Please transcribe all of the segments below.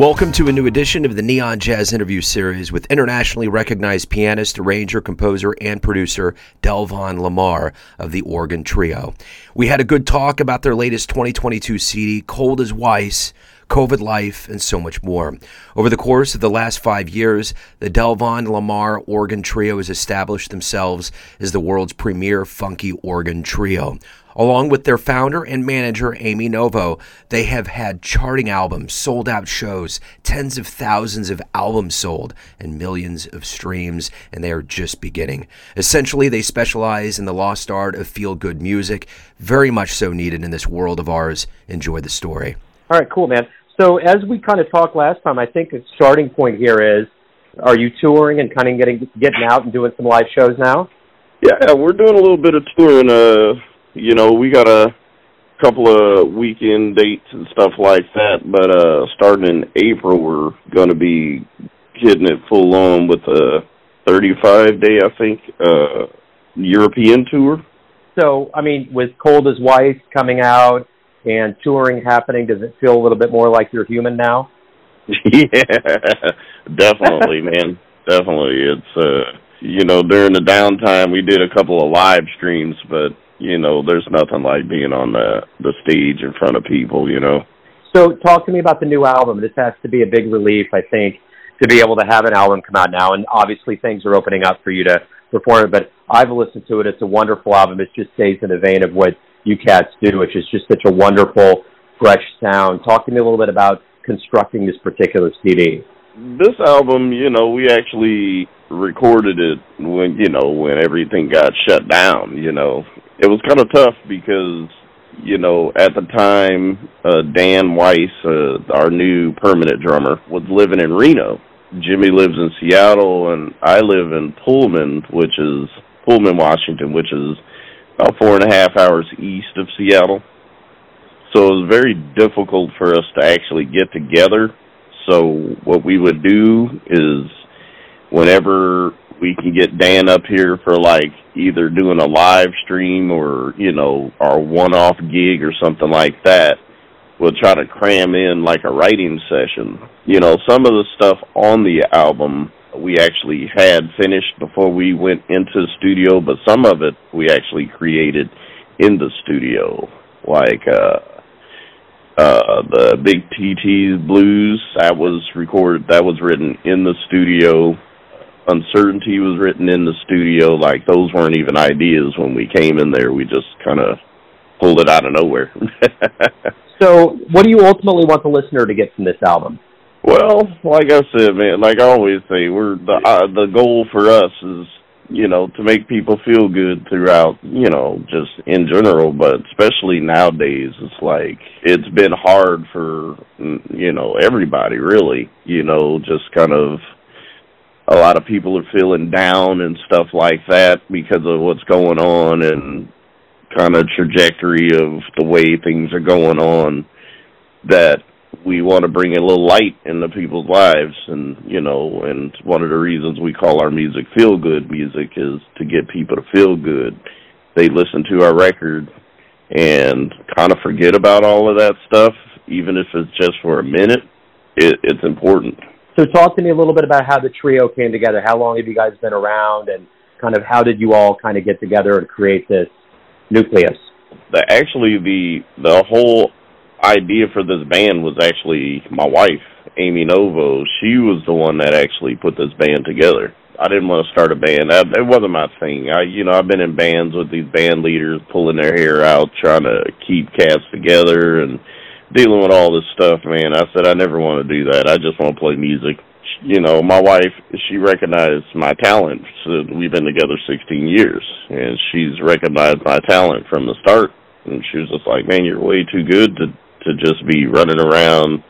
Welcome to a new edition of the Neon Jazz Interview Series with internationally recognized pianist, arranger, composer, and producer Delvon Lamarr of the Organ Trio. We had a good talk about their latest 2022 CD, Cold as Weiss, COVID life, and so much more. Over the course of the last five years, the Delvon Lamarr Organ Trio has established themselves as the world's premier funky organ trio. Along with their founder and manager, Amy Novo, they have had charting albums, sold out shows, tens of thousands of albums sold, and millions of streams, and they are just beginning. Essentially, they specialize in the lost art of feel good music, very much so needed in this world of ours. Enjoy the story. All right, cool, man. So, as we kind of talked last time, I think the starting point here is are you touring and kind of getting getting out and doing some live shows now? Yeah, we're doing a little bit of touring. Uh, you know, we got a couple of weekend dates and stuff like that, but uh starting in April we're gonna be getting it full on with a thirty five day I think uh European tour. So I mean with Cold as Weiss coming out and touring happening, does it feel a little bit more like you're human now? yeah. Definitely, man. Definitely. It's uh you know, during the downtime we did a couple of live streams but you know, there's nothing like being on the the stage in front of people, you know. So, talk to me about the new album. This has to be a big relief, I think, to be able to have an album come out now. And obviously, things are opening up for you to perform it. But I've listened to it. It's a wonderful album. It just stays in the vein of what you cats do, which is just such a wonderful, fresh sound. Talk to me a little bit about constructing this particular CD. This album, you know, we actually recorded it when you know when everything got shut down you know it was kind of tough because you know at the time uh Dan Weiss uh, our new permanent drummer was living in Reno. Jimmy lives in Seattle and I live in Pullman which is Pullman Washington which is about four and a half hours east of Seattle. So it was very difficult for us to actually get together. So what we would do is whenever we can get Dan up here for like either doing a live stream or, you know, our one off gig or something like that, we'll try to cram in like a writing session. You know, some of the stuff on the album we actually had finished before we went into the studio, but some of it we actually created in the studio. Like uh uh the Big TT Blues that was recorded that was written in the studio uncertainty was written in the studio. Like those weren't even ideas when we came in there. We just kind of pulled it out of nowhere. so, what do you ultimately want the listener to get from this album? Well, like I said, man, like I always say, we're the uh, the goal for us is you know to make people feel good throughout you know just in general but especially nowadays it's like it's been hard for you know everybody really you know just kind of a lot of people are feeling down and stuff like that because of what's going on and kind of trajectory of the way things are going on that we want to bring a little light into people's lives. And you know and one of the reasons we call our music feel good music is to get people to feel good. They listen to our record and kind of forget about all of that stuff even if it's just for a minute. It, it's important so talk to me a little bit about how the trio came together. How long have you guys been around, and kind of how did you all kind of get together and create this nucleus? The, actually, the the whole idea for this band was actually my wife, Amy Novo. She was the one that actually put this band together. I didn't want to start a band. I, it wasn't my thing. I, you know, I've been in bands with these band leaders pulling their hair out, trying to keep cats together, and dealing with all this stuff, man, I said I never want to do that. I just want to play music. You know, my wife, she recognized my talent. So we've been together 16 years, and she's recognized my talent from the start. And she was just like, "Man, you're way too good to to just be running around,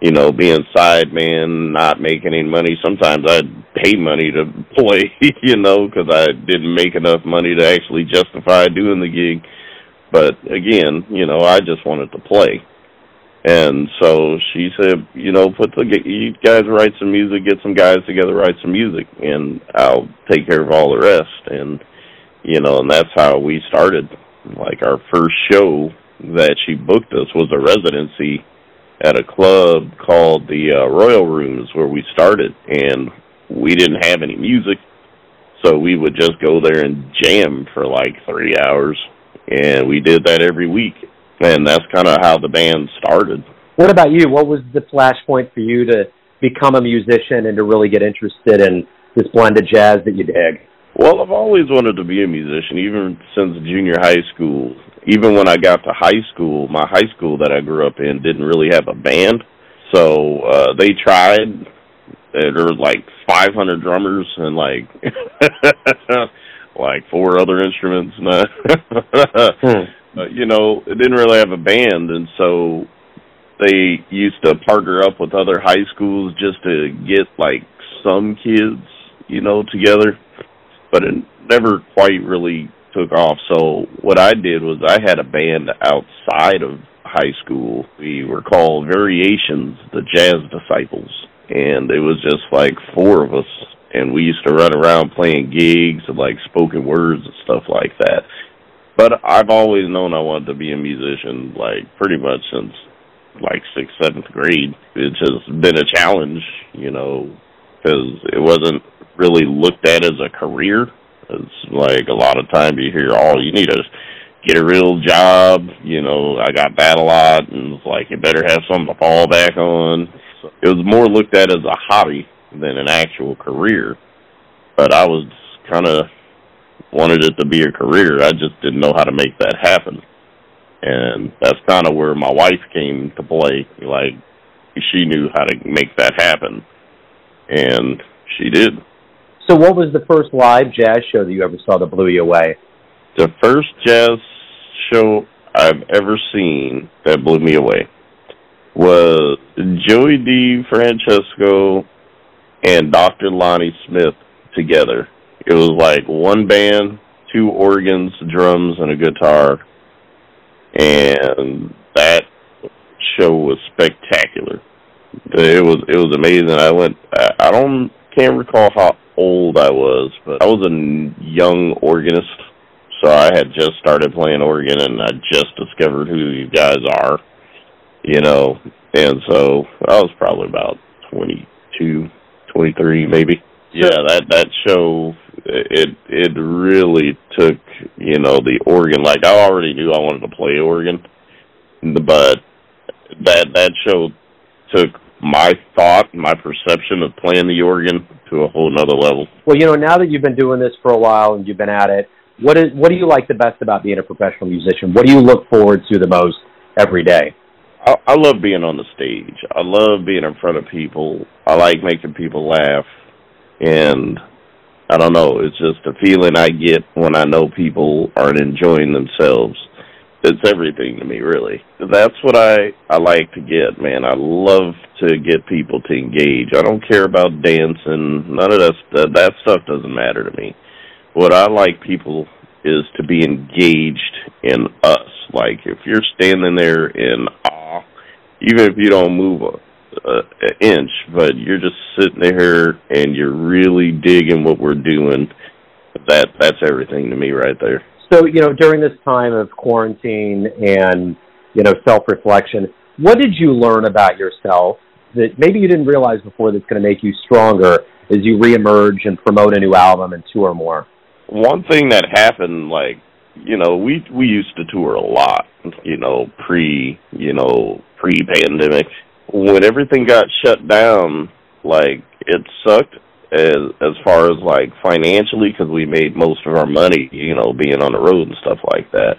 you know, being side man, not making any money. Sometimes I'd pay money to play, you know, because I didn't make enough money to actually justify doing the gig. But again, you know, I just wanted to play." And so she said, you know, put the you guys write some music, get some guys together, write some music, and I'll take care of all the rest. And you know, and that's how we started. Like our first show that she booked us was a residency at a club called the uh, Royal Rooms where we started, and we didn't have any music, so we would just go there and jam for like three hours, and we did that every week, and that's kind of how the band started. What about you? What was the flashpoint for you to become a musician and to really get interested in this blend of jazz that you dig? Well, I've always wanted to be a musician, even since junior high school. Even when I got to high school, my high school that I grew up in didn't really have a band. So uh they tried. There were like 500 drummers and like like four other instruments. hmm. Uh, you know, it didn't really have a band, and so they used to partner up with other high schools just to get like some kids, you know, together but it never quite really took off. So what I did was I had a band outside of high school. We were called Variations, the Jazz Disciples, and it was just like four of us and we used to run around playing gigs and like spoken words and stuff like that. But I've always known I wanted to be a musician, like pretty much since like sixth, seventh grade. It's just been a challenge, you know, because it wasn't really looked at as a career. It's like a lot of time you hear, oh, you need to get a real job. You know, I got that a lot, and it's like you better have something to fall back on. So it was more looked at as a hobby than an actual career. But I was kind of wanted it to be a career. I just didn't know how to make that happen. And that's kind of where my wife came to play. Like, she knew how to make that happen. And she did. So, what was the first live jazz show that you ever saw that blew you away? The first jazz show I've ever seen that blew me away was Joey DeFrancesco and Dr. Lonnie Smith together. It was like one band, two organs, drums, and a guitar, and that show was spectacular. It was it was amazing. I went. I don't can't recall how old I was, but I was a young organist, so I had just started playing organ, and I just discovered who these guys are, you know, and so I was probably about twenty two, twenty three, maybe. Yeah, that that show it it really took you know the organ. Like I already knew I wanted to play organ, but that that show took my thought, my perception of playing the organ to a whole nother level. Well, you know, now that you've been doing this for a while and you've been at it, what is what do you like the best about being a professional musician? What do you look forward to the most every day? I, I love being on the stage. I love being in front of people. I like making people laugh, and I don't know. It's just a feeling I get when I know people aren't enjoying themselves. It's everything to me really. That's what i i like to get man. I love to get people to engage. I don't care about dancing. None of that that, that stuff doesn't matter to me. What i like people is to be engaged in us. Like if you're standing there in awe even if you don't move Uh, a, an inch but you're just sitting there and you're really digging what we're doing that that's everything to me right there so, you know, during this time of quarantine and, you know, self-reflection, what did you learn about yourself that maybe you didn't realize before that's going to make you stronger as you reemerge and promote a new album and tour more? One thing that happened, like, you know, we we used to tour a lot, you know, pre, you know, pre-pandemic. When everything got shut down, like it sucked as as far as like financially because we made most of our money, you know, being on the road and stuff like that.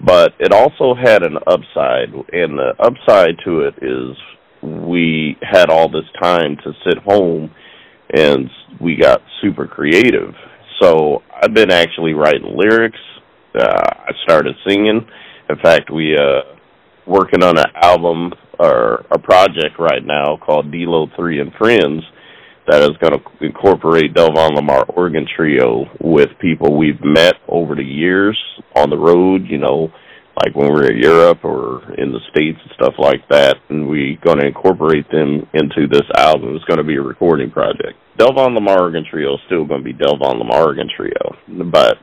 But it also had an upside, and the upside to it is we had all this time to sit home, and we got super creative. So I've been actually writing lyrics. Uh, I started singing. In fact, we uh working on an album or a project right now called D-Lo Three and Friends that is going to incorporate Delvon Lamarr Organ Trio with people we've met over the years on the road, you know, like when we're in Europe or in the States and stuff like that. And we're going to incorporate them into this album. It's going to be a recording project. Delvon Lamarr Organ Trio is still going to be Delvon Lamarr Organ Trio. But,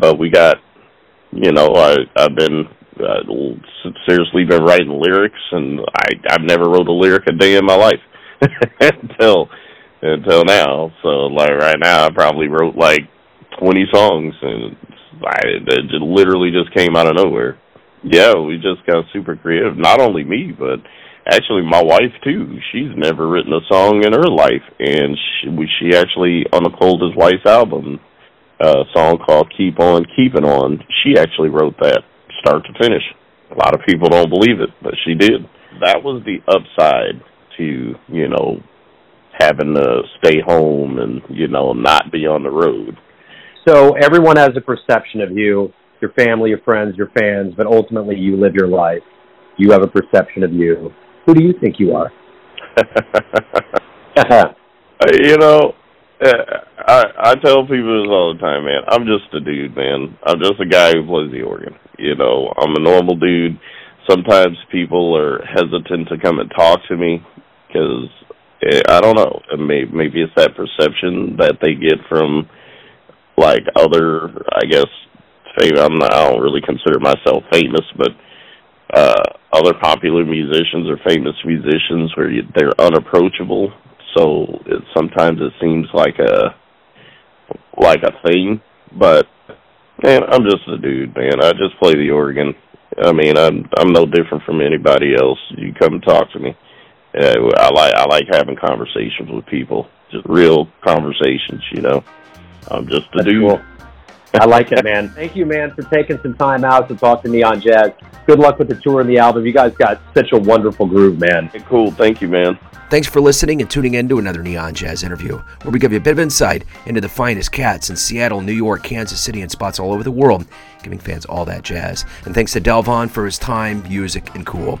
but we got, you know, I, I've been uh, seriously been writing lyrics, and I I've never wrote a lyric a day in my life until until now. So like right now, I probably wrote like twenty songs, and I it literally just came out of nowhere. Yeah, we just got super creative. Not only me, but actually my wife too. She's never written a song in her life, and she, she actually on the Cold as Weiss album, a song called "Keep On Keeping On." She actually wrote that start to finish. A lot of people don't believe it, but she did. That was the upside to you know having to stay home and you know not be on the road. So everyone has a perception of you, your family, your friends, your fans, but ultimately you live your life. You have a perception of you. Who do you think you are? Uh-huh. you know, eh, I I tell people this all the time, man. I'm just a dude, man. I'm just a guy who plays the organ. You know, I'm a normal dude. Sometimes people are hesitant to come and talk to me because eh, I don't know. Maybe maybe it's that perception that they get from like other, I guess. I'm not, I don't really consider myself famous, but uh other popular musicians or famous musicians where you, they're unapproachable. So it, sometimes it seems like a like a thing, but man, I'm just a dude, man. I just play the organ. I mean, I'm I'm no different from anybody else. You come and talk to me. Uh, I like I like having conversations with people, just real conversations. You know, I'm just a That's dude. Cool. I like it, man. Thank you, man, for taking some time out to talk to Neon Jazz. Good luck with the tour and the album. You guys got such a wonderful groove, man. Hey, cool. Thank you, man. Thanks for listening and tuning in to another Neon Jazz interview, where we give you a bit of insight into the finest cats in Seattle, New York, Kansas City, and spots all over the world, giving fans all that jazz. And thanks to Delvon for his time, music, and cool.